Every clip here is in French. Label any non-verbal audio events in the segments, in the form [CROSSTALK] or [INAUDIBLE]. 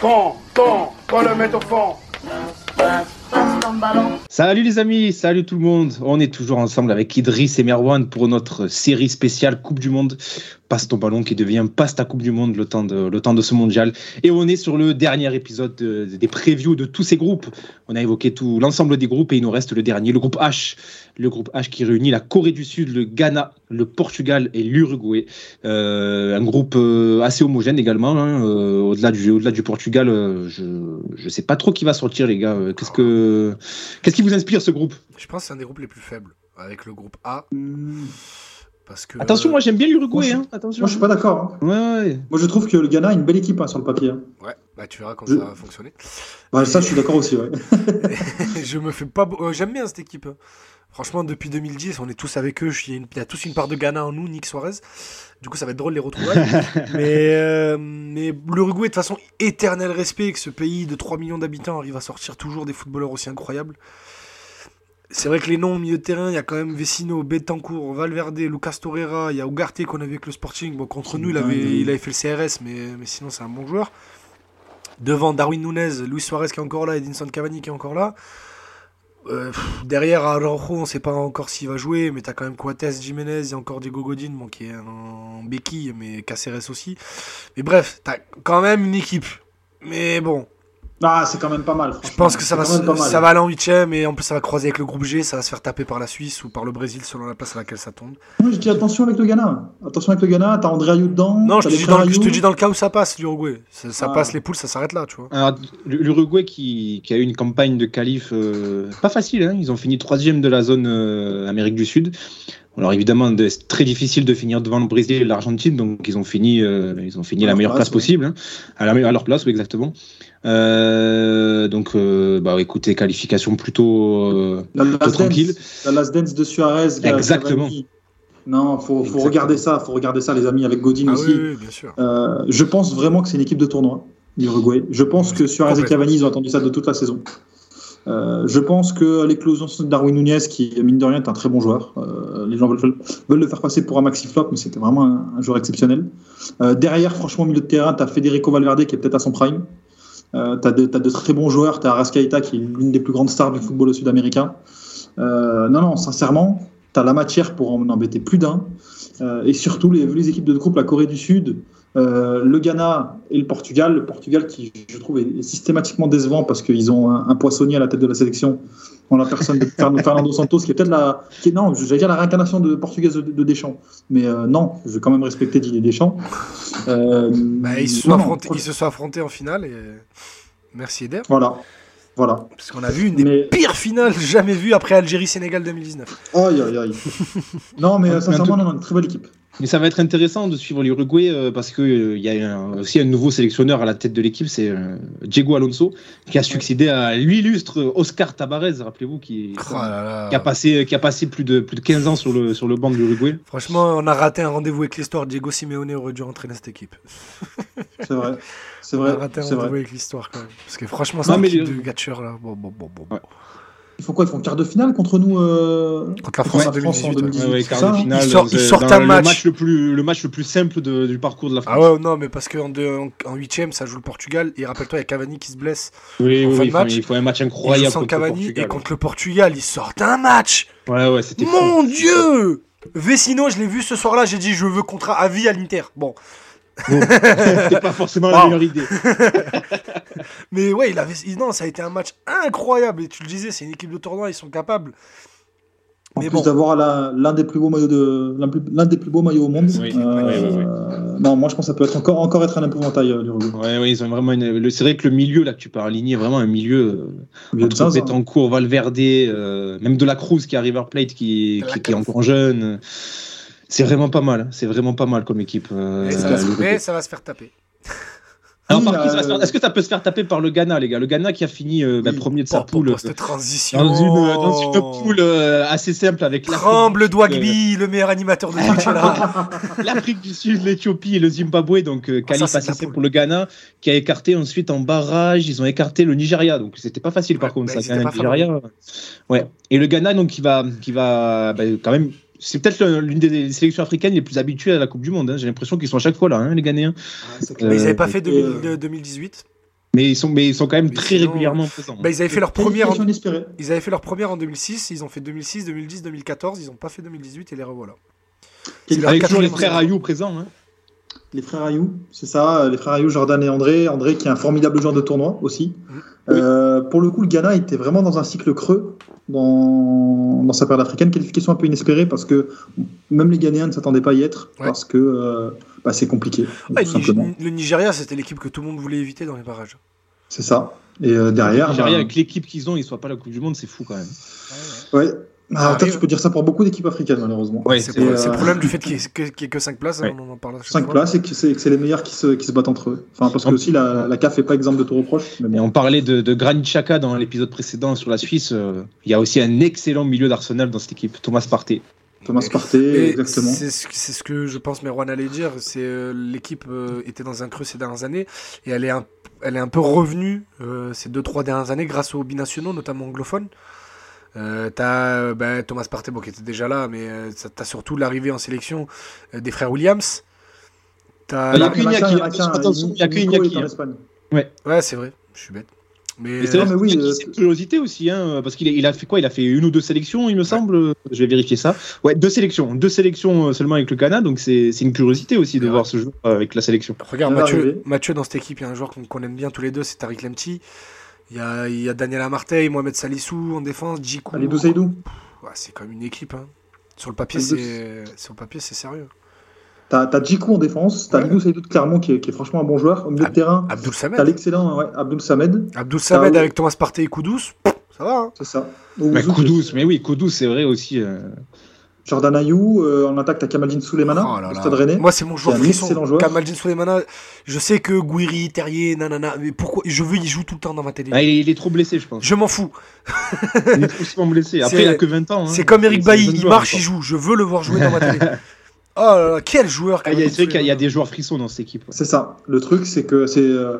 Quand, quand, quand le met au fond. Salut les amis, salut tout le monde. On est toujours ensemble avec Idriss et Merwan pour notre série spéciale Coupe du Monde passe ton ballon qui devient passe ta Coupe du Monde le temps de, le temps de ce mondial. Et on est sur le dernier épisode des previews de tous ces groupes. On a évoqué tout l'ensemble des groupes et il nous reste le dernier, le groupe H. Le groupe H qui réunit la Corée du Sud, le Ghana, le Portugal et l'Uruguay. Euh, un groupe euh, assez homogène également. Hein. Euh, au-delà du, au-delà du Portugal, je ne sais pas trop qui va sortir les gars. Qu'est-ce, que, qu'est-ce qui vous inspire ce groupe? Je pense que c'est un des groupes les plus faibles avec le groupe A. Attention, moi j'aime bien l'Uruguay. Hein. Attention. Moi je suis pas d'accord. Hein. Ouais, Moi je trouve que le Ghana a une belle équipe hein, sur le papier. Hein. Ouais, bah tu verras comment ça va fonctionner. Bah, ça je suis d'accord aussi. Ouais. [LAUGHS] je me fais pas. Euh, j'aime bien cette équipe. Franchement, depuis 2010, on est tous avec eux. Il y, a tous une part de Ghana en nous, Nick Suarez. Du coup, ça va être drôle les retrouver. [LAUGHS] mais euh, mais l'Uruguay, de toute façon, éternel respect que ce pays de 3 millions d'habitants arrive à sortir toujours des footballeurs aussi incroyables. C'est vrai que les noms au milieu de terrain, il y a quand même Vecino, Betancourt, Valverde, Lucas Torreira, il y a Ugarte qu'on avait avec le Sporting. Bon, contre nous, il avait, il avait fait le CRS, mais, mais sinon, c'est un bon joueur. Devant Darwin Nunez, Luis Suarez qui est encore là, Edinson Cavani qui est encore là. Euh, derrière Araujo, on ne sait pas encore s'il va jouer, mais tu as quand même Coates, Jiménez, il y a encore Diego Godin, bon, qui est en béquille, mais Caceres aussi. Mais bref, tu as quand même une équipe. Mais bon, ah, c'est quand même pas mal. Je pense que ça va, ça va aller en huitième et en plus ça va croiser avec le groupe G, ça va se faire taper par la Suisse ou par le Brésil selon la place à laquelle ça tombe. Moi je dis attention avec le Ghana. Attention avec le Ghana, t'as André Ayou dedans. Non, je te, dis dans, je te, dis dans, le cas où ça passe, l'Uruguay. Ça, ah. passe les poules, ça s'arrête là, tu vois. l'Uruguay qui, qui, a eu une campagne de qualif euh, pas facile, hein. ils ont fini troisième de la zone euh, Amérique du Sud. Alors évidemment, c'est très difficile de finir devant le Brésil et l'Argentine, donc ils ont fini, euh, ils ont fini la meilleure place, possible, hein. à, la, à leur place, oui, exactement. Euh, donc, euh, bah, écoutez, qualification plutôt, euh, tranquille. la last dance de Suarez. Exactement. Non, faut, faut regarder ça, faut regarder ça, les amis, avec Godin ah aussi. Oui, bien sûr. je pense vraiment que c'est une équipe de tournoi, l'Uruguay. Je pense que Suarez et Cavani, ils ont attendu ça de toute la saison. Je pense que l'éclosion de Darwin Nunez, qui mine de rien est un très bon joueur, les gens veulent, le faire passer pour un maxi flop, mais c'était vraiment un, joueur exceptionnel. derrière, franchement, au milieu de terrain, tu as Federico Valverde qui est peut-être à son prime. Euh, tu as, de très bons joueurs. Tu as qui est l'une des plus grandes stars du football sud-américain. Euh, non, non, sincèrement, tu as la matière pour en embêter plus d'un. Euh, et surtout, les, les équipes de groupe, la Corée du Sud, euh, le Ghana et le Portugal. Le Portugal qui, je trouve, est systématiquement décevant parce qu'ils ont un, poissonnier à la tête de la sélection en la personne de [LAUGHS] Fernando Santos, qui est peut-être la, qui est, non, j'allais dire la réincarnation de portugaise de, Deschamps. Mais euh, non, je vais quand même respecter Didier Deschamps. Euh, bah, ils, se sont affrontés, ils se sont affrontés en finale et merci Eder. Voilà. Voilà. Parce qu'on a vu une des pires finales jamais vues après Algérie-Sénégal 2019. Aïe, aïe, aïe. [LAUGHS] non, mais sincèrement, non, une très belle équipe. Mais ça va être intéressant de suivre l'Uruguay euh, parce qu'il euh, il y a aussi un nouveau sélectionneur à la tête de l'équipe, c'est euh, Diego Alonso, qui a succédé à l'illustre Oscar Tabarez, rappelez-vous, qui, oh qui, a passé, qui a passé plus de, plus de 15 ans sur le, sur le banc de l'Uruguay. Franchement, on a raté un rendez-vous avec l'histoire. Diego Simeone aurait dû rentrer dans cette équipe. [LAUGHS] C'est vrai. C'est vrai. On a raté un rendez-vous avec l'histoire quand même. Parce que franchement, c'est un équipe de gatcheurs là. Bon, bon, bon, bon. Ils font quoi Ils font quart de finale contre nous euh... Contre la France, en 2018. Ouais, quart de finale, ils, sortent, ils sortent un match. Le match le plus, le match le plus simple de, du parcours de la France. Ah ouais, non, mais parce qu'en en huitième, ça joue le Portugal. Et rappelle-toi, il y a Cavani qui se blesse. Oui, en oui, fin de match. il faut un match incroyable. contre Cavani et contre le Portugal, ils sortent un match. Ouais, ouais, c'était Mon Dieu Vecino, je l'ai vu ce soir-là, j'ai dit je veux contrat à vie à l'Inter. Bon. [LAUGHS] C'était pas forcément la meilleure idée. [LAUGHS] Mais ouais, il avait, non, ça a été un match incroyable. Et tu le disais, c'est une équipe de tournoi, ils sont capables. En plus d'avoir l'un des plus beaux maillots de l'un des plus beaux maillots au monde. Euh, non, moi je pense que ça peut être encore encore être un épouvantail euh, Ouais, ouais, ils ont vraiment une... c'est vrai que le milieu là que tu peux aligner vraiment un milieu, euh, entre en cours Valverde, euh, même de la Cruz qui arrive à Plate qui, qui, qui, est encore jeune. C'est vraiment pas mal. C'est vraiment pas mal comme équipe. Euh, mais, ça va se faire taper. Est-ce que ça peut se faire taper par le Ghana, les gars? Le Ghana qui a fini euh, bah, premier de sa poule. cette transition. Dans une, dans une poule euh, assez simple avec Tremble Douagby, le meilleur animateur de là. [LAUGHS] L'Afrique du Sud, l'Éthiopie et le Zimbabwe. Donc, euh, qualif ah, assez pour le Ghana qui a écarté ensuite en barrage. Ils ont écarté le Nigeria. Donc, c'était pas facile par contre. Bah, ça, le Nigeria. Ouais. Et le Ghana, donc, qui va, qui va bah, quand même c'est peut-être l'une des sélections africaines les plus habituées à la Coupe du Monde. Hein. J'ai l'impression qu'ils sont à chaque fois là, hein, les Ghanéens. Ah, ils n'avaient pas fait 2018 Mais ils sont, mais ils sont quand même Mais très sinon, régulièrement présents. Bah, ils avaient fait leur première. en-. Ils avaient fait leur première en 2006, ils ont fait 2006, 2010, 2014, ils n'ont pas fait 2018 et les revoilà. C'est Avec toujours les frères. Ayou présents. Hein. Les frères Ayou, c'est ça, les frères Ayou, Jordan et André. André qui est un formidable joueur de tournoi aussi. Euh, pour le coup, le Ghana était vraiment dans un cycle creux dans, dans sa période africaine. Qualification un peu inespérée parce que même les Ghanéens ne s'attendaient pas à y être Ouais. parce que euh, bah, c'est compliqué. Ouais, tout le le Nigeria, c'était l'équipe que tout le monde voulait éviter dans les barrages. C'est ça. Et euh, derrière, Nigeria, bah, avec l'équipe qu'ils ont, ils ne soient pas à la Coupe du Monde, c'est fou quand même. ouais. Alors, Ah, toi, tu peux dire ça pour beaucoup d'équipes africaines, malheureusement. Ouais, c'est le euh, problème du fait qu'il n'y ait, que- qu'il y ait que 5 places, Ouais. on en parle à chaque 5 fois. places et que c'est les meilleurs qui se, qui se battent entre eux. Enfin, parce que aussi la, la CAF n'est pas exemple de tout reproche. Mais Et on parlait de, de Granit Xhaka dans l'épisode précédent sur la Suisse. euh, il y a aussi un excellent milieu d'Arsenal dans cette équipe, Thomas Partey. Thomas Partey, exactement. C'est ce, que je pense Merwan allait dire. C'est euh, l'équipe euh, était dans un creux ces dernières années et elle est un, elle est un peu revenue euh, ces deux trois dernières années grâce aux binationaux, notamment anglophones. Euh, t'as euh, ben, Thomas Partey bon, qui était déjà là, mais euh, ça- t'as surtout l'arrivée en sélection euh, des frères Williams. T'as il y a que Iñaki, hein. Espagne. Ouais, c'est vrai, je suis bête. Mais, Mais c'est euh, oui, euh, une curiosité aussi, hein, parce qu'il il a fait quoi? Il a fait une ou deux sélections, il me semble. Je vais vérifier ça. Ouais, deux sélections, deux sélections euh, seulement avec le Ghana, donc c'est une curiosité aussi de Ouais. voir ce joueur euh, avec la sélection. Regarde, Mathieu. Mathieu, dans cette équipe, il y a un joueur qu'on qu'on aime bien tous les deux, c'est Tariq Lemti. Il y a, il y a Daniel Amartey, Mohamed Salissou en défense, Djikou. Alidou Seydou. Ouais, c'est quand même une équipe. hein. Sur le papier, c'est sur le papier, c'est sérieux. T'as t'as Djikou en défense, t'as Ouais. Seydou de Clermont qui est, qui est franchement un bon joueur. Au milieu de terrain, Abdul t'as Samed. l'excellent ouais, Abdul Samed, Abdul Samed avec Thomas Partey et Koudous. Ça va, hein c'est ça. Mais Ouzouk, Koudous, mais oui, Koudous, c'est vrai aussi. euh, Jordan Ayou, euh, en attaque, t'as Kamaldine Souleymana, Oh là au là. Stade Rennais. Moi, c'est mon joueur un frisson. excellent joueur. Kamaldine Souleymana. Je sais que Gouiri, Terrier, nanana. Mais pourquoi Je veux, il joue tout le temps dans ma télé. ah, il, est, il est trop blessé, je pense. Je m'en fous. [LAUGHS] Il est trop souvent blessé. Après, il a que 20 ans. hein. C'est comme Eric Bailly, il joueur marche, il joue. Je veux le voir jouer dans ma télé. [LAUGHS] Oh là là, quel joueur Ah, il y a- des joueurs frissons dans cette équipe. ouais. C'est ça. Le truc, c'est que c'est euh,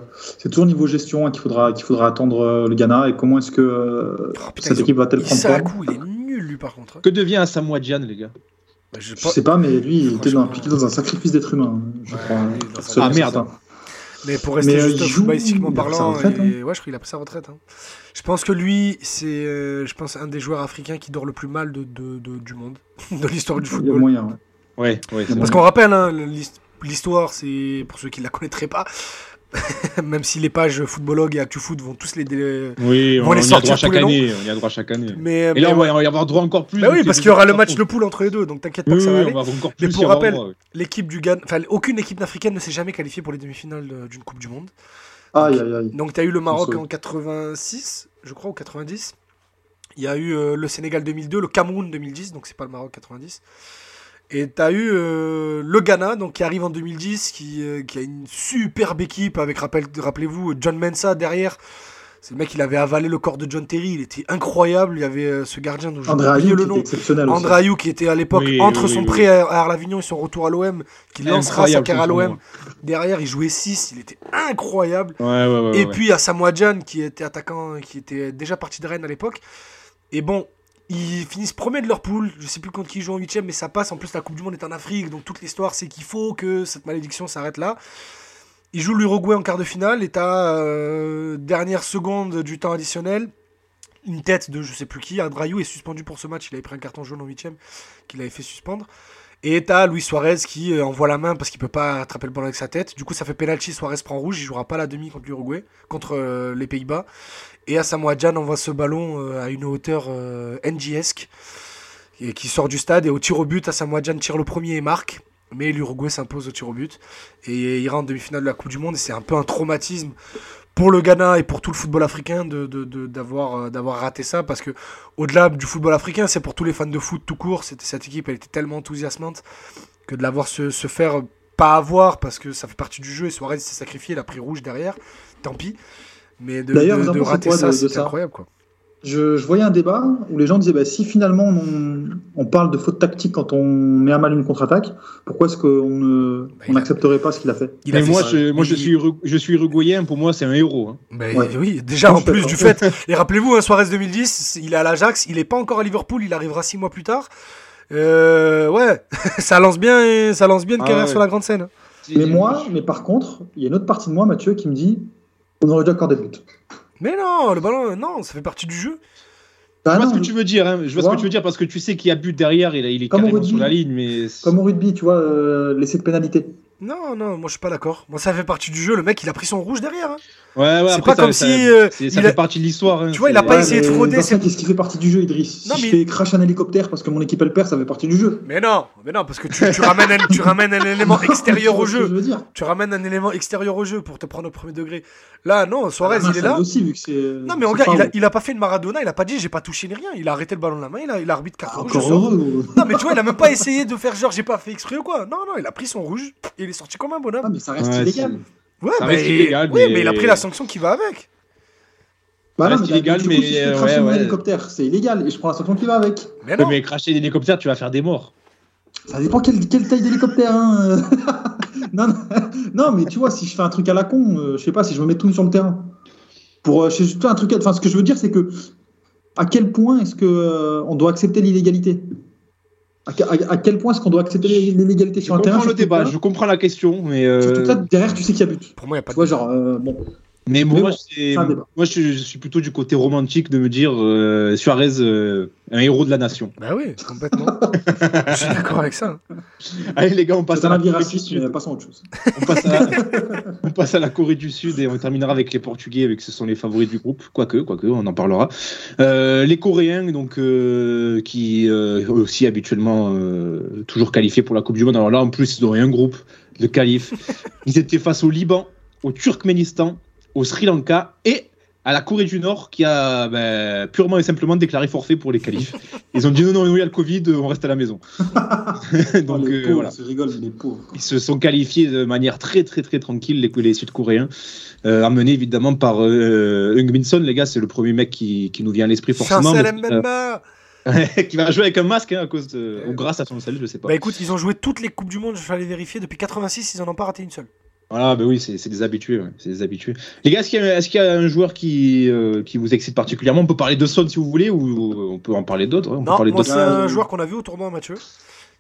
toujours niveau gestion hein, qu'il faudra, qu'il faudra attendre euh, le Ghana et comment est-ce que euh, Oh, putain, cette équipe va-t-elle prendre il est par contre. hein. Que devient Asamoah Gyan, les gars? Bah, je sais Je pas. sais pas, mais lui, il était impliqué dans un sacrifice d'être humain, je Ouais, crois. oui, un- Ah, merde. Mais pour rester Mais, euh, juste joue, footballistiquement parlant, retraite, hein. ouais, je crois qu'il a pris sa retraite. hein. Je pense que lui, c'est, euh, je pense, un des joueurs africains qui dort le plus mal de, de- de- du monde, [LAUGHS] de l'histoire du Il y a football. moyen. ouais. Ouais, Parce qu'on rappelle, hein, l'hist- l'histoire, c'est pour ceux qui ne la connaîtraient pas, [LAUGHS] même si les pages Footballogue et ActuFoot vont tous les. dé- Oui, on, les y a droit chaque année. On y a droit chaque année. Mais, Et mais là, on va y avoir droit encore plus. Bah oui, parce qu'il y aura le match de poule entre les deux, donc t'inquiète pas Oui, que ça oui, va on aller. va Mais pour rappel. L'équipe du Ghana, enfin, aucune équipe africaine ne s'est jamais qualifiée pour les demi-finales de- d'une Coupe du Monde. Aïe, aïe, aïe. Donc tu as eu le Maroc en 86, je crois, ou 90. Il y a eu euh, le Sénégal 2002, le Cameroun 2010, donc c'est pas le Maroc 90. Et tu as eu euh, le Ghana, donc qui arrive en 2010, qui, euh, qui a une superbe équipe avec, rappel- rappelez-vous, John Mensa derrière. C'est le mec, il avait avalé le corps de John Terry, il était incroyable. Il y avait euh, ce gardien dont André oublié Ayou, le qui nom. était exceptionnel. aussi. André Ayou qui était à l'époque Oui, entre oui, son oui, prêt à à Arlavignon et son retour à l'OM, qui lancera sa carrière à l'OM. Derrière, il jouait 6, il était incroyable. Ouais, ouais, ouais. Et ouais. puis à Samoa Jan, qui était attaquant, qui était déjà parti de Rennes à l'époque. Et bon, ils finissent premier de leur poule. Je sais plus contre qui ils jouent en huitième, mais ça passe. En plus, la Coupe du Monde est en Afrique, donc toute l'histoire, c'est qu'il faut que cette malédiction s'arrête là. Ils jouent l'Uruguay en quart de finale, et t'as euh, dernière seconde du temps additionnel. Une tête de je sais plus qui. Adrayou est suspendu pour ce match. Il avait pris un carton jaune en huitième qu'il avait fait suspendre. Et t'as Luis Suarez qui euh, envoie la main parce qu'il peut pas attraper le ballon avec sa tête. Du coup, ça fait penalty. Suarez prend rouge. Il jouera pas la demi contre l'Uruguay, contre euh, les Pays-Bas. Et Asamoah Gyan envoie ce ballon euh, à une hauteur euh, NG-esque et qui sort du stade. Et au tir au but, Gyan tire le premier et marque. Mais l'Uruguay s'impose au tir au but. Et ira en demi-finale de la Coupe du Monde. Et c'est un peu un traumatisme pour le Ghana et pour tout le football africain de, de- de- d'avoir, euh, d'avoir raté ça. Parce que au-delà du football africain, c'est pour tous les fans de foot tout court. C'était, cette équipe, elle était tellement enthousiasmante que de l'avoir se, se faire pas avoir parce que ça fait partie du jeu. Et Suarez s'est sacrifié, il a pris rouge derrière. Tant pis. Mais de, D'ailleurs, de- rater quoi ça, ça incroyable. Quoi. Je, je voyais un débat où les gens disaient bah, si finalement on, on parle de faute tactique quand on met à mal une contre-attaque, pourquoi est-ce qu'on Bah, n'accepterait pas ce qu'il a fait? Il a Mais fait moi, ça. je, moi je, Il- suis, je suis uruguayen, pour moi, c'est un héros. hein. Ouais. Oui, déjà en plus du fait. Et rappelez-vous, hein, Suarez 2010, il est à l'Ajax, il est pas encore à Liverpool, il arrivera six mois plus tard. Euh, ouais, [LAUGHS] ça lance bien, ça lance bien une Ah carrière ouais. sur la grande scène. Mais moi, mais par contre, il y a une autre partie de moi, Mathieu, qui me dit On aurait déjà accordé le but. Mais non, le ballon, non, ça fait partie du jeu. Bah je vois non, ce que tu veux dire, hein. je vois ce que tu veux dire parce que tu sais qu'il y a but derrière, il, il est Comme au carrément rugby. sur la ligne, mais Comme au rugby, tu vois, euh, l'essai de pénalité. Non, non, moi je suis pas d'accord. Moi ça fait partie du jeu. Le mec il a pris son rouge derrière. hein. ouais, ouais, C'est pas ça- comme ça- si, euh, ça fait a- partie de l'histoire. hein. Tu vois, il a pas essayé de frauder, ce c'est- Qu'est-ce qui fait partie du jeu, Idriss Non, Si mais- je fais crash un hélicoptère parce que mon équipe elle perd, ça fait partie du jeu. Mais non, mais non, parce que tu, tu ramènes, un, tu ramènes un élément extérieur au ce jeu. Je veux dire. Tu ramènes un élément extérieur au jeu pour te prendre au premier degré. Là, non, Suarez, Ah, il est là. aussi, vu que c'est. Non, mais regarde, il a, foul. il a pas fait de Maradona, il a pas dit j'ai pas touché ni rien. Il a arrêté le ballon de la main, il a, il a arbitre carton rouge. je Encore sors. heureux. Non, mais tu vois, il a même pas essayé de faire genre j'ai pas fait exprès ou quoi. Non, non, il a pris son rouge il est sorti comme un bonhomme. Ah, mais ça reste Ouais, illégal. Ouais, ça mais, reste illégal, oui, mais- mais il a pris la sanction qui va avec. Bah non, mais illégal, mais, si je euh, cracher ouais, mon ouais. hélicoptère, c'est illégal et je prends la sanction qui va avec. Mais non. mais cracher l'hélicoptère, tu vas faire des morts. Ça dépend quelle, quelle taille d'hélicoptère. Hein. [LAUGHS] non, non, non, mais tu vois, si je fais un truc à la con, euh, je sais pas, si je me mets tout sur le terrain. Pour, euh, je sais un truc. à- Enfin, ce que je veux dire, c'est que à quel point est-ce que euh, on doit accepter l'illégalité? À, que- à- à quel point est-ce qu'on doit accepter l'illégalité Je sur un terrain comprends le débat, je comprends la question, mais euh, Surtout que là, derrière, tu sais qu'il y a but. Pour moi, il y a pas Tu vois, de. genre, euh, bon. Mais Mais moi, bon, moi je, je suis plutôt du côté romantique de me dire euh, Suarez, euh, un héros de la nation. Bah oui, complètement. Je suis d'accord avec ça. Allez les gars, on passe à la Corée du Sud. passons autre chose. On passe à, la... [LAUGHS] on passe à la Corée du Sud et on terminera avec les Portugais, avec ce sont les favoris du groupe. Quoique, quoique, on en parlera. Euh, les Coréens, donc, euh, qui euh, aussi habituellement euh, toujours qualifiés pour la Coupe du Monde. Alors là, en plus, ils ont un groupe de qualifs. Ils étaient face au Liban, au Turkménistan, au Sri Lanka et à la Corée du Nord qui a ben, purement et simplement déclaré forfait pour les qualifs. [LAUGHS] Ils ont dit non, non, il y a le Covid, on reste à la maison. [LAUGHS] donc Oh, les euh, pauvres, voilà. je rigole, mais les pauvres. Ils se sont qualifiés de manière très très très tranquille, les, les Sud-Coréens, euh, amenés évidemment par euh, Son, les gars, c'est le premier mec qui, qui nous vient à l'esprit forcément. Euh, [LAUGHS] qui va jouer avec un masque hein, à cause de, ou grâce à son sel, je sais pas. Bah écoute, ils ont joué toutes les Coupes du Monde, je vais aller vérifier. Depuis 86, ils en ont pas raté une seule. Voilà, bah oui, c'est des habitués, ouais, c'est des habitués. Les gars, est-ce qu'il y, a- est-ce qu'il y a un joueur qui, euh, qui vous excite particulièrement? On peut parler de Son si vous voulez, ou on peut en parler d'autres. hein, on peut Non, parler moi d'autres. c'est un Euh, joueur qu'on a vu au tournoi, Mathieu,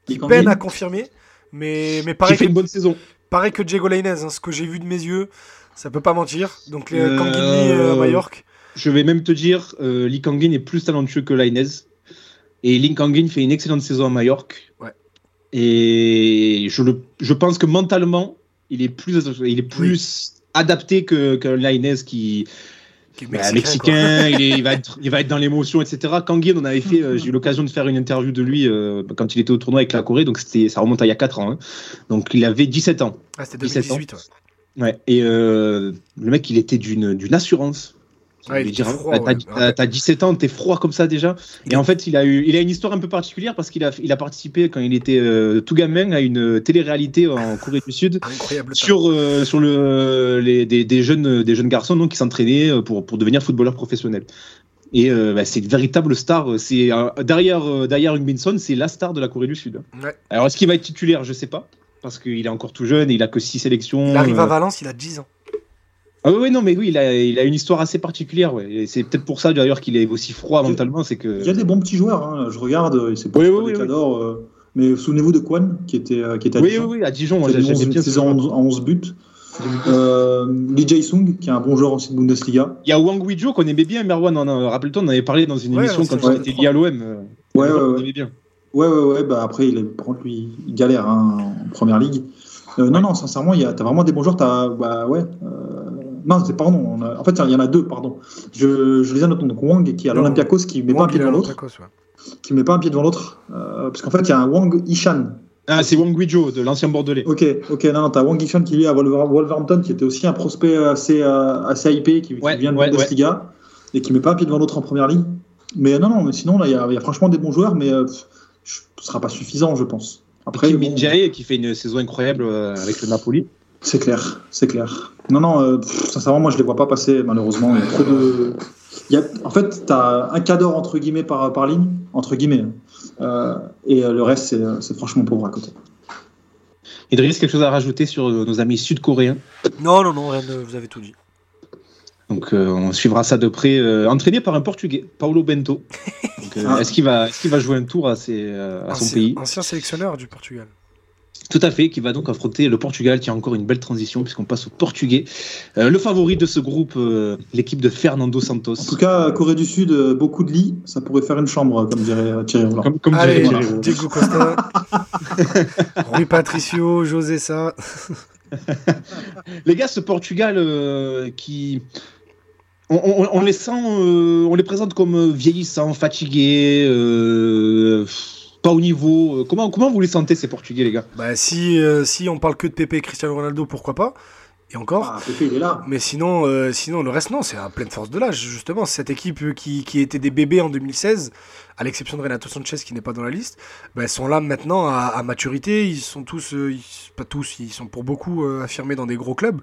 qui peine à confirmer. Mais, mais Qui pareil, fait que, une bonne saison. pareil que Diego Lainez, hein, ce que j'ai vu de mes yeux, ça peut pas mentir. Donc les Euh, Kangini euh, à Majorque. Je vais même te dire, euh, Lee Kangin est plus talentueux que Lainez. Et Lee Kangin fait une excellente saison à Majorque. Ouais. Et je, le, je pense que mentalement, il est plus, il est plus adapté que, que Lainez qui qui est bah, mexicain, il, est- il va être, il va être dans l'émotion, etc. Kangin, on avait fait, euh, j'ai eu l'occasion de faire une interview de lui euh, quand il était au tournoi avec la Corée, donc c'était, ça remonte à il y a 4 ans. hein. Donc il avait 17 ans. Ah, c'était 17 ans. 2018. ouais. Ouais. Et euh, le mec, il était d'une, d'une assurance. Ouais, dire, froid, t'as- ouais. t'as- T'as 17 ans, t'es froid comme ça déjà. Et en fait, il a eu, il a une histoire un peu particulière parce qu'il a, il a participé quand il était euh, tout gamin à une télé-réalité en Corée du Sud Incroyable. sur euh, sur le les, des, des jeunes des jeunes garçons donc qui s'entraînaient euh, pour pour devenir footballeur professionnel. Et euh, bah, c'est une véritable star. C'est euh, derrière euh, derrière Heung Min Son, c'est la star de la Corée du Sud. Ouais. Alors est-ce qu'il va être titulaire? Je sais pas parce qu'il est encore tout jeune. et Il a que 6 sélections. Il arrive à euh, Valence, il a 10 ans. Ah oui, oui, non, mais oui, il a, il a une histoire assez particulière. Ouais. Et c'est peut-être pour ça d'ailleurs qu'il est aussi froid mentalement, c'est que. Il y a des bons petits joueurs, hein. je regarde, euh, c'est pas Oui, pas oui, oui, euh, mais souvenez-vous de Kwan, qui était, euh, qui était à Oui, oui, Dijon. oui, à Dijon, moi, une bien saison à 11, à 11 buts. Euh, Lee Jae-sung, qui est un bon joueur aussi de Bundesliga. Il y a Wang Wijo qu'on aimait bien, Merwan. on en- Rappelle-toi, on avait parlé dans une Ouais, émission quand il était lié à l'OM. euh, Ouais, ouais, ouais. aimait bien. Ouais, ouais, ouais, bah après, il est, par contre, lui, il galère hein, en première ligue. Euh, non, non, sincèrement, il y a, t'as vraiment des bons joueurs. T'as, bah ouais. euh, non, c'est pardon. on a- en fait, il y en a deux, pardon. Je, je les ai notés. Donc Wang, qui est à l'Olympiakos, qui met pas un pied devant l'autre. ouais. Qui met pas un pied devant l'autre. euh, parce qu'en fait, il y a un Wang Ishan. Ah, c'est Wang Wijo, de l'ancien Bordelais. Ok, ok, non, non, t'as Wang Ishan qui lui est à Wolver- Wolverhampton, qui était aussi un prospect assez, euh, assez hypé, qui, vient de ouais, Bundesliga, et qui met pas un pied devant l'autre en première ligue. Mais non, non, mais sinon, là, il y, a- il y a franchement des bons joueurs, mais euh, ce sera pas suffisant, je pense. Après, Kim bon, Min-jae, qui fait une saison incroyable euh, avec le Napoli. C'est clair, c'est clair. Non, non, euh, pff, sincèrement, moi, je les vois pas passer, malheureusement. Il y a trop de. il y a- En fait, t'as un cadre entre guillemets par, par ligne, entre guillemets, hein. Euh, et euh, le reste, c'est c'est franchement pauvre à côté. Idriss, quelque chose à rajouter sur nos amis sud-coréens? Non, non, non, rien de- vous avez tout dit. Donc, euh, on suivra ça de près. euh, entraîné par un Portugais, Paulo Bento. [LAUGHS] Euh, Ah. Est-ce qu'il va, est qu'il va jouer un tour à, ses, à son pays? Ancien sélectionneur du Portugal. Tout à fait, qui va donc affronter le Portugal, qui a encore une belle transition puisqu'on passe au portugais. Euh, le favori de ce groupe, euh, l'équipe de Fernando Santos. En tout cas, Corée du Sud, euh, beaucoup de lits, ça pourrait faire une chambre, comme dirait Thierry Roland. Comme, comme Allez, dirait Thierry Roland. Diego Costa, Rui Patricio, José Sa. Les gars, ce Portugal euh, qui. On, on- on les sent, euh, on les présente comme vieillissants, fatigués, euh, pas au niveau. Comment, comment vous les sentez, ces Portugais, les gars? Bah, si, euh, si on parle que de Pepe et Cristiano Ronaldo, pourquoi pas? Et encore Ah, Pépé, il est là. Mais sinon, euh, sinon, le reste, non, c'est à pleine force de l'âge, justement. Cette équipe euh, qui, qui était des bébés en 2016, à l'exception de Renato Sanchez qui n'est pas dans la liste, bah, ils sont là maintenant à, à maturité. Ils sont tous, euh, ils- pas tous, ils sont pour beaucoup euh, affirmés dans des gros clubs.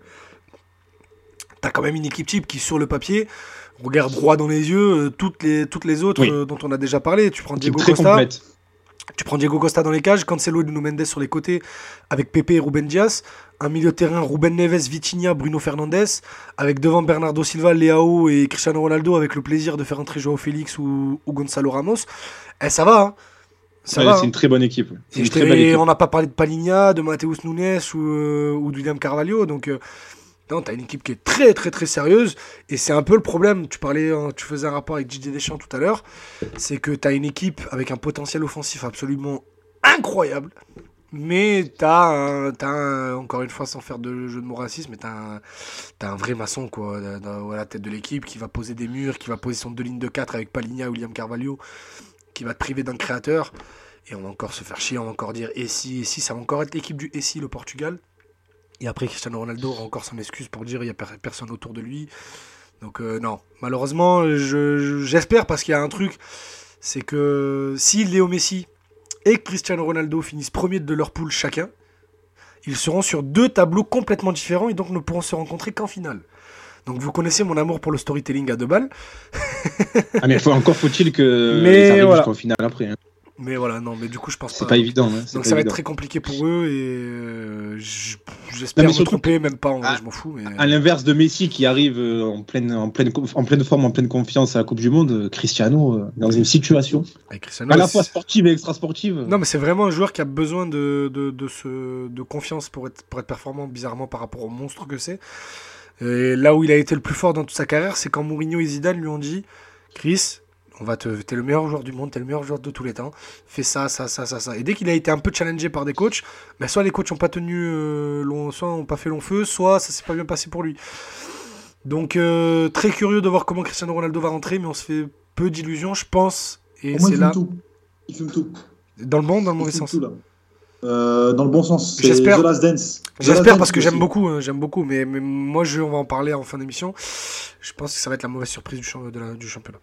T'as quand même une équipe type qui, sur le papier, regarde droit dans les yeux euh, toutes, les, toutes les autres Oui. euh, dont on a déjà parlé. Tu prends Diego Costa. complète. Tu prends Diego Costa dans les cages, Cancelo et Nuno Mendes sur les côtés, avec Pepe et Ruben Dias. Un milieu de terrain, Ruben Neves, Vitinha, Bruno Fernandes. Avec devant Bernardo Silva, Leao et Cristiano Ronaldo, avec le plaisir de faire entrer Joao Félix ou, ou Gonzalo Ramos. Eh, ça va, hein. Ça Ouais, va. c'est hein. une très bonne équipe. Une très équipe. on n'a pas parlé de Paligna, de Mateus Nunes ou, euh, ou de William Carvalho. Donc, euh, non, t'as une équipe qui est très, très, très sérieuse. Et c'est un peu le problème. Tu parlais, hein, tu faisais un rapport avec Didier Deschamps tout à l'heure. C'est que t'as une équipe avec un potentiel offensif absolument incroyable. Mais t'as, un- encore une fois, sans faire de jeu de mots racisme, mais t'as un, vrai maçon quoi, à la tête de l'équipe qui va poser des murs, qui va poser son deux lignes de 4 avec Paligna, William Carvalho, qui va te priver d'un créateur. Et on va encore se faire chier, on va encore dire et si, et si, ça va encore être l'équipe du et si, le Portugal. Et après, Cristiano Ronaldo aura encore son excuse pour dire il n'y a per- personne autour de lui. Donc, euh, non, malheureusement, je- je- j'espère parce qu'il y a un truc c'est que si Léo Messi et Cristiano Ronaldo finissent premiers de leur poule chacun, ils seront sur deux tableaux complètement différents et donc ne pourront se rencontrer qu'en finale. Donc vous connaissez mon amour pour le storytelling à deux balles. Ah, mais faut, encore faut-il que [LAUGHS] Mais ils arrivent voilà. jusqu'au final après. hein. Mais voilà, non, mais du coup je pense C'est pas. pas évident. hein, Donc pas ça va être très compliqué pour eux et euh, j'espère me surtout tromper, même pas en vrai, Ah, je m'en fous. Mais... À l'inverse de Messi qui arrive euh, en pleine, en, pleine, en pleine forme, en pleine confiance à la Coupe du Monde, euh, Cristiano dans une situation Cristiano, à la fois sportive et extra-sportive. Non, mais c'est vraiment un joueur qui a besoin de, de, de, ce, de confiance pour être, pour être performant, bizarrement, par rapport au monstre que c'est. Et là où il a été le plus fort dans toute sa carrière, c'est quand Mourinho et Zidane lui ont dit Chris, on va te, t'es le meilleur joueur du monde, t'es le meilleur joueur de tous les temps, fais ça, ça, ça, ça, ça. Et dès qu'il a été un peu challengé par des coachs, ben soit les coachs n'ont pas tenu euh, long, soit n'ont pas fait long feu, soit ça s'est pas bien passé pour lui. Donc euh, très curieux de voir comment Cristiano Ronaldo va rentrer, mais on se fait peu d'illusions, je pense. Et c'est il là, fume tout. Il fume tout. dans le bon, dans le mauvais sens. tout, là. Euh, dans le bon sens. J'espère. J'espère parce que j'aime beaucoup, hein, j'aime beaucoup, mais, mais moi je, on va en parler en fin d'émission. Je pense que ça va être la mauvaise surprise du, champ- de la- du championnat.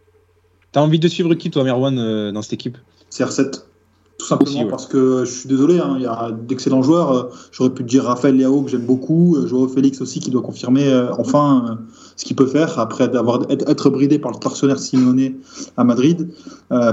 T'as envie de suivre qui, toi, Merwan, euh, dans cette équipe? CR7. Tout simplement Aussi, ouais. parce que je suis désolé, hein, il y a d'excellents joueurs. euh, J'aurais pu te dire Raphaël Leao que j'aime beaucoup, euh, Joao Félix aussi qui doit confirmer euh, enfin euh, ce qu'il peut faire après d'avoir être, être bridé par le tortionnaire Simeone à Madrid.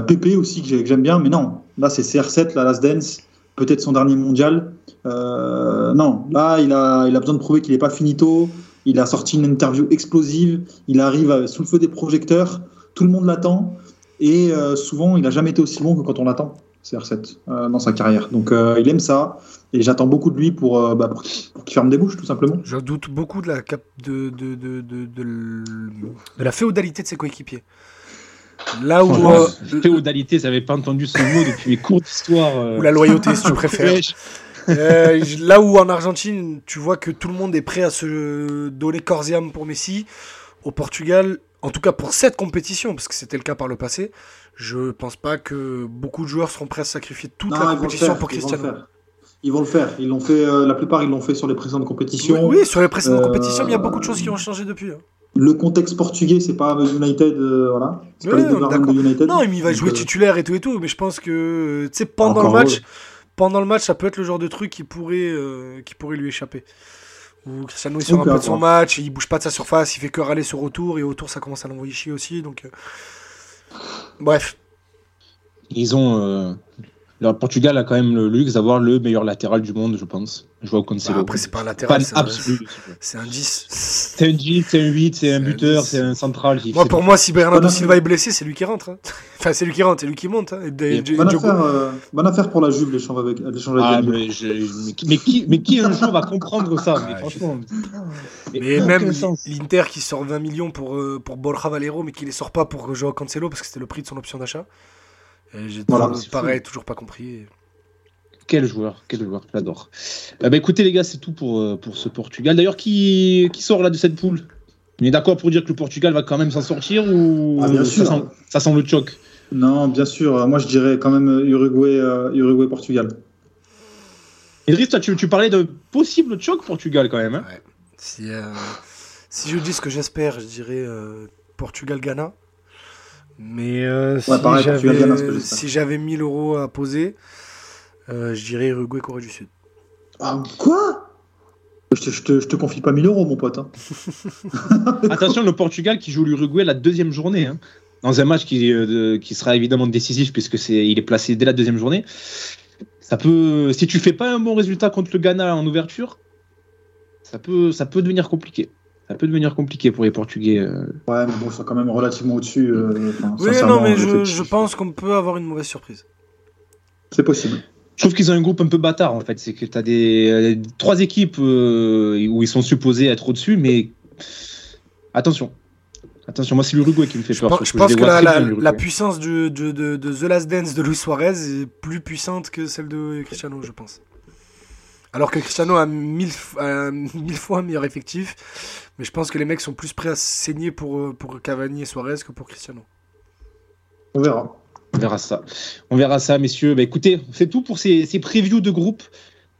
Pépé aussi que j'ai- que j'aime bien, mais non, là c'est CR7, la Last Dance, peut-être son dernier mondial. Non, là il a, il a besoin de prouver qu'il n'est pas finito. Il a sorti une interview explosive. Il arrive sous le feu des projecteurs. Tout le monde l'attend. Et euh, souvent, il n'a jamais été aussi bon que quand on l'attend, CR7, euh, dans sa carrière. Donc euh, il aime ça. Et j'attends beaucoup de lui pour, euh, bah, pour qu'il pour qu'il ferme des bouches, tout simplement. Je doute beaucoup de la, cap de, de, de, de, de l- de la féodalité de ses coéquipiers. Là où, euh, Féodalité, j'avais pas entendu ce mot depuis mes cours d'histoire. euh, ou la loyauté, si tu préfères. Euh, là où en Argentine, tu vois que tout le monde est prêt à se donner corps et âme pour Messi, au Portugal, en tout cas pour cette compétition, parce que c'était le cas par le passé, je pense pas que beaucoup de joueurs seront prêts à sacrifier toute Non, la compétition faire, pour Cristiano. Ils vont le faire. Ils l'ont fait. euh, la plupart, ils l'ont fait sur les précédentes compétitions. Oui, oui, sur les précédentes Euh, compétitions, il y a beaucoup de choses qui ont changé depuis. hein. Le contexte portugais, c'est pas United, euh, voilà. C'est Ouais, pas les on est Everton de. United. Non, mais il va jouer euh, titulaire et tout et tout, mais je pense que tu sais pendant Encore le match, heureux. pendant le match, ça peut être le genre de truc qui pourrait euh, qui pourrait lui échapper. Où Cristiano il sort un peu de son match, il bouge pas de sa surface, il fait que râler sur retour et autour ça commence à l'envoyer chier aussi donc euh, bref. Ils ont. Le Portugal a quand même le luxe d'avoir le meilleur latéral du monde, je pense. Joao Bah, Cancelo. après c'est pas un latéral, c'est un- absolu. c'est un 10. C'est un 10, c'est un 8, c'est un C'est un buteur, 10. c'est un central. qui Moi pour moi si Bernardo Silva est blessé, c'est lui qui rentre. hein. [LAUGHS] Enfin, c'est lui qui rentre, c'est lui qui monte. Hein. Et de- Et de- Bonne Diogo- affaire, euh, bonne affaire pour la Juve, l'échange avec, l'échange avec Ah, mais, je- mais qui- mais qui, mais qui un jour va comprendre ça mais Franchement. Mais même sens. l'Inter qui sort 20 millions pour, euh, pour Borja Valero, mais qui les sort pas pour Joao Cancelo parce que c'était le prix de son option d'achat. Et J'ai Voilà, pareil, toujours pas compris. Quel joueur, quel joueur, j'adore. Euh, bah, écoutez les gars, c'est tout pour, euh, pour ce Portugal. D'ailleurs, qui, qui sort là de cette poule? On est d'accord pour dire que le Portugal va quand même s'en sortir ou Ah, bien ça, sûr. sent, ça sent le choc? Non, bien sûr. euh, Moi, je dirais quand même euh, Uruguay, euh, Uruguay-Portugal. Idriss, toi, tu, tu parlais de possible choc Portugal quand même. hein? Si, euh, si je dis ce que j'espère, je dirais euh, Portugal-Ghana. Mais euh, si pareil, j'avais j'espère. si j'avais 1000 euros à poser, euh, je dirais Uruguay-Corée du Sud. Ah, quoi? Je te, je, te, je te confie pas 1000 euros, mon pote. hein. [LAUGHS] Attention, le Portugal qui joue l'Uruguay la deuxième journée. hein. dans un match qui, euh, qui sera évidemment décisif puisque c'est il est placé dès la deuxième journée. Ça peut, si tu fais pas un bon résultat contre le Ghana en ouverture, ça peut, ça peut devenir compliqué. Ça peut devenir compliqué pour les Portugais. euh. Ouais, mais bon, ils sont quand même relativement au-dessus. euh, Oui, non, mais je, pense qu'on peut avoir une mauvaise surprise. C'est possible. Je trouve qu'ils ont un groupe un peu bâtard en fait. C'est que tu as des euh, trois équipes euh, où ils sont supposés être au-dessus, mais attention. Attention, moi c'est l'Uruguay qui me fait Je peur. pense, je pense que la, puissance du- de, de, de The Last Dance de Luis Suarez est plus puissante que celle de Cristiano, je pense. Alors que Cristiano a mille, mille fois un meilleur effectif, mais je pense que les mecs sont plus prêts à saigner pour, euh, pour Cavani et Suarez que pour Cristiano. On verra. On verra ça. On verra ça, messieurs. Bah, écoutez, c'est tout pour ces, ces previews de groupe.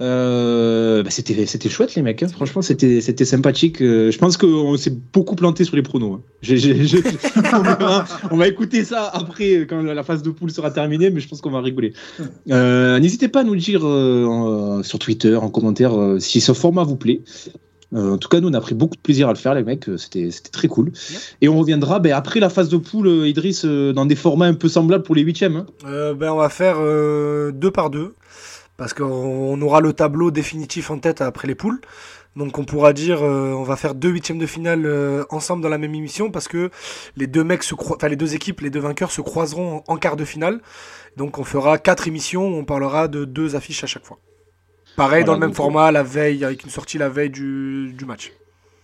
Euh, bah, c'était, c'était chouette, les mecs. hein. Franchement, c'était, c'était sympathique. Euh, je pense qu'on s'est beaucoup planté sur les pronos. hein. [LAUGHS] On, va écouter ça après, quand la phase de poule sera terminée, mais je pense qu'on va rigoler. Euh, n'hésitez pas à nous dire euh, en- sur Twitter, en commentaire, euh, si ce format vous plaît. Euh, en tout cas, nous, on a pris beaucoup de plaisir à le faire, les mecs. Euh, C'était, c'était très cool. Et on reviendra ben, après la phase de poule, euh, Idriss, euh, dans des formats un peu semblables pour les huitièmes. hein. Euh, ben, on va faire euh, deux par deux, parce qu'on on aura le tableau définitif en tête après les poules. Donc on pourra dire, euh, on va faire deux huitièmes de finale euh, ensemble dans la même émission, parce que les deux mecs se croi- enfin les deux équipes, les deux vainqueurs se croiseront en, en quart de finale. Donc on fera quatre émissions où on parlera de deux affiches à chaque fois. Pareil Voilà, dans le même format, la veille, avec une sortie la veille du, du match.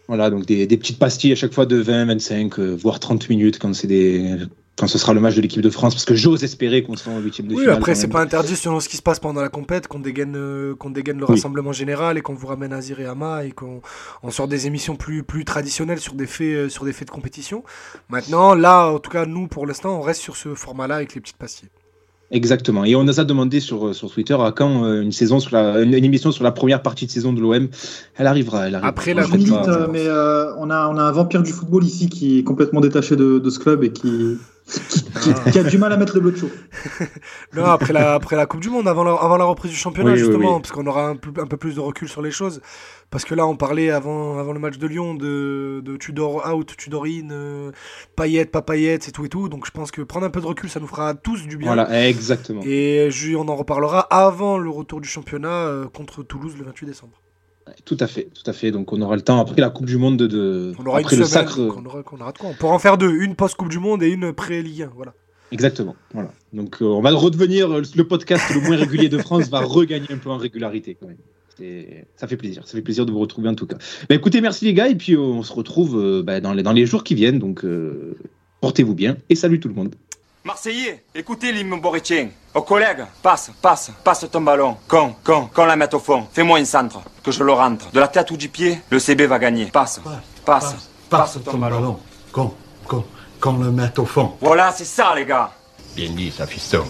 Voilà, donc des, des petites pastilles à chaque fois de 20, 25, euh, voire 30 minutes quand c'est des quand ce sera le match de l'équipe de France, parce que j'ose espérer qu'on sera en huitième de Oui, finale. après, quand c'est pas interdit selon ce qui se passe pendant la compète, qu'on dégaine, euh, qu'on dégaine le Oui. rassemblement général et qu'on vous ramène Azir et Ama et qu'on on sort des émissions plus, plus traditionnelles sur des, faits, euh, sur des faits de compétition. Maintenant, là, en tout cas, nous, pour l'instant, on reste sur ce format-là avec les petites pastilles. Exactement. Et on nous a demandé sur, sur Twitter à quand euh, une saison sur la, une, une émission sur la première partie de saison de l'OM. Elle arrivera. Elle arrivera. Après la euh, mais euh, on, a, on a un vampire du football ici qui est complètement détaché de, de ce club et qui, qui, qui a du mal à mettre le bleu chaud. [LAUGHS] Non, après la, après la Coupe du Monde, avant la, avant la reprise du championnat, Oui, justement, oui. parce qu'on aura un peu, un peu plus de recul sur les choses. Parce que là, on parlait avant, avant le match de Lyon de, de Tudor out, Tudor in, euh, Payet, pas Payet, et tout et tout. Donc je pense que prendre un peu de recul, ça nous fera tous du bien. Voilà, exactement. Et je- on en reparlera avant le retour du championnat euh, contre Toulouse le 28 décembre. Tout à fait, tout à fait. Donc on aura le temps après la Coupe du Monde de, de- On aura après une le semaine, sacre. on aura, de quoi. On pourra en faire deux, une post-Coupe du Monde et une pré-Ligue 1. Voilà. Exactement. Voilà. Donc euh, on va redevenir euh, le podcast le moins régulier de France va [LAUGHS] regagner un peu en régularité quand même. Ça fait plaisir, ça fait plaisir de vous retrouver en tout cas. Bah, écoutez, merci les gars et puis euh, on se retrouve euh, bah, dans, les, dans les jours qui viennent. Donc portez-vous bien et salut tout le monde. Marseillais, écoutez l'hymne boritien. Aux collègues, passe, passe, passe ton ballon. Con, con, con la mette au fond. Fais-moi une centre, que je le rentre. De la tête ou du pied, le CB va gagner. Passe, passe, passe, ton, ballon. Qu'on, qu'on, qu'on le mette au fond. Voilà, c'est ça les gars. Bien dit, ça, fiston.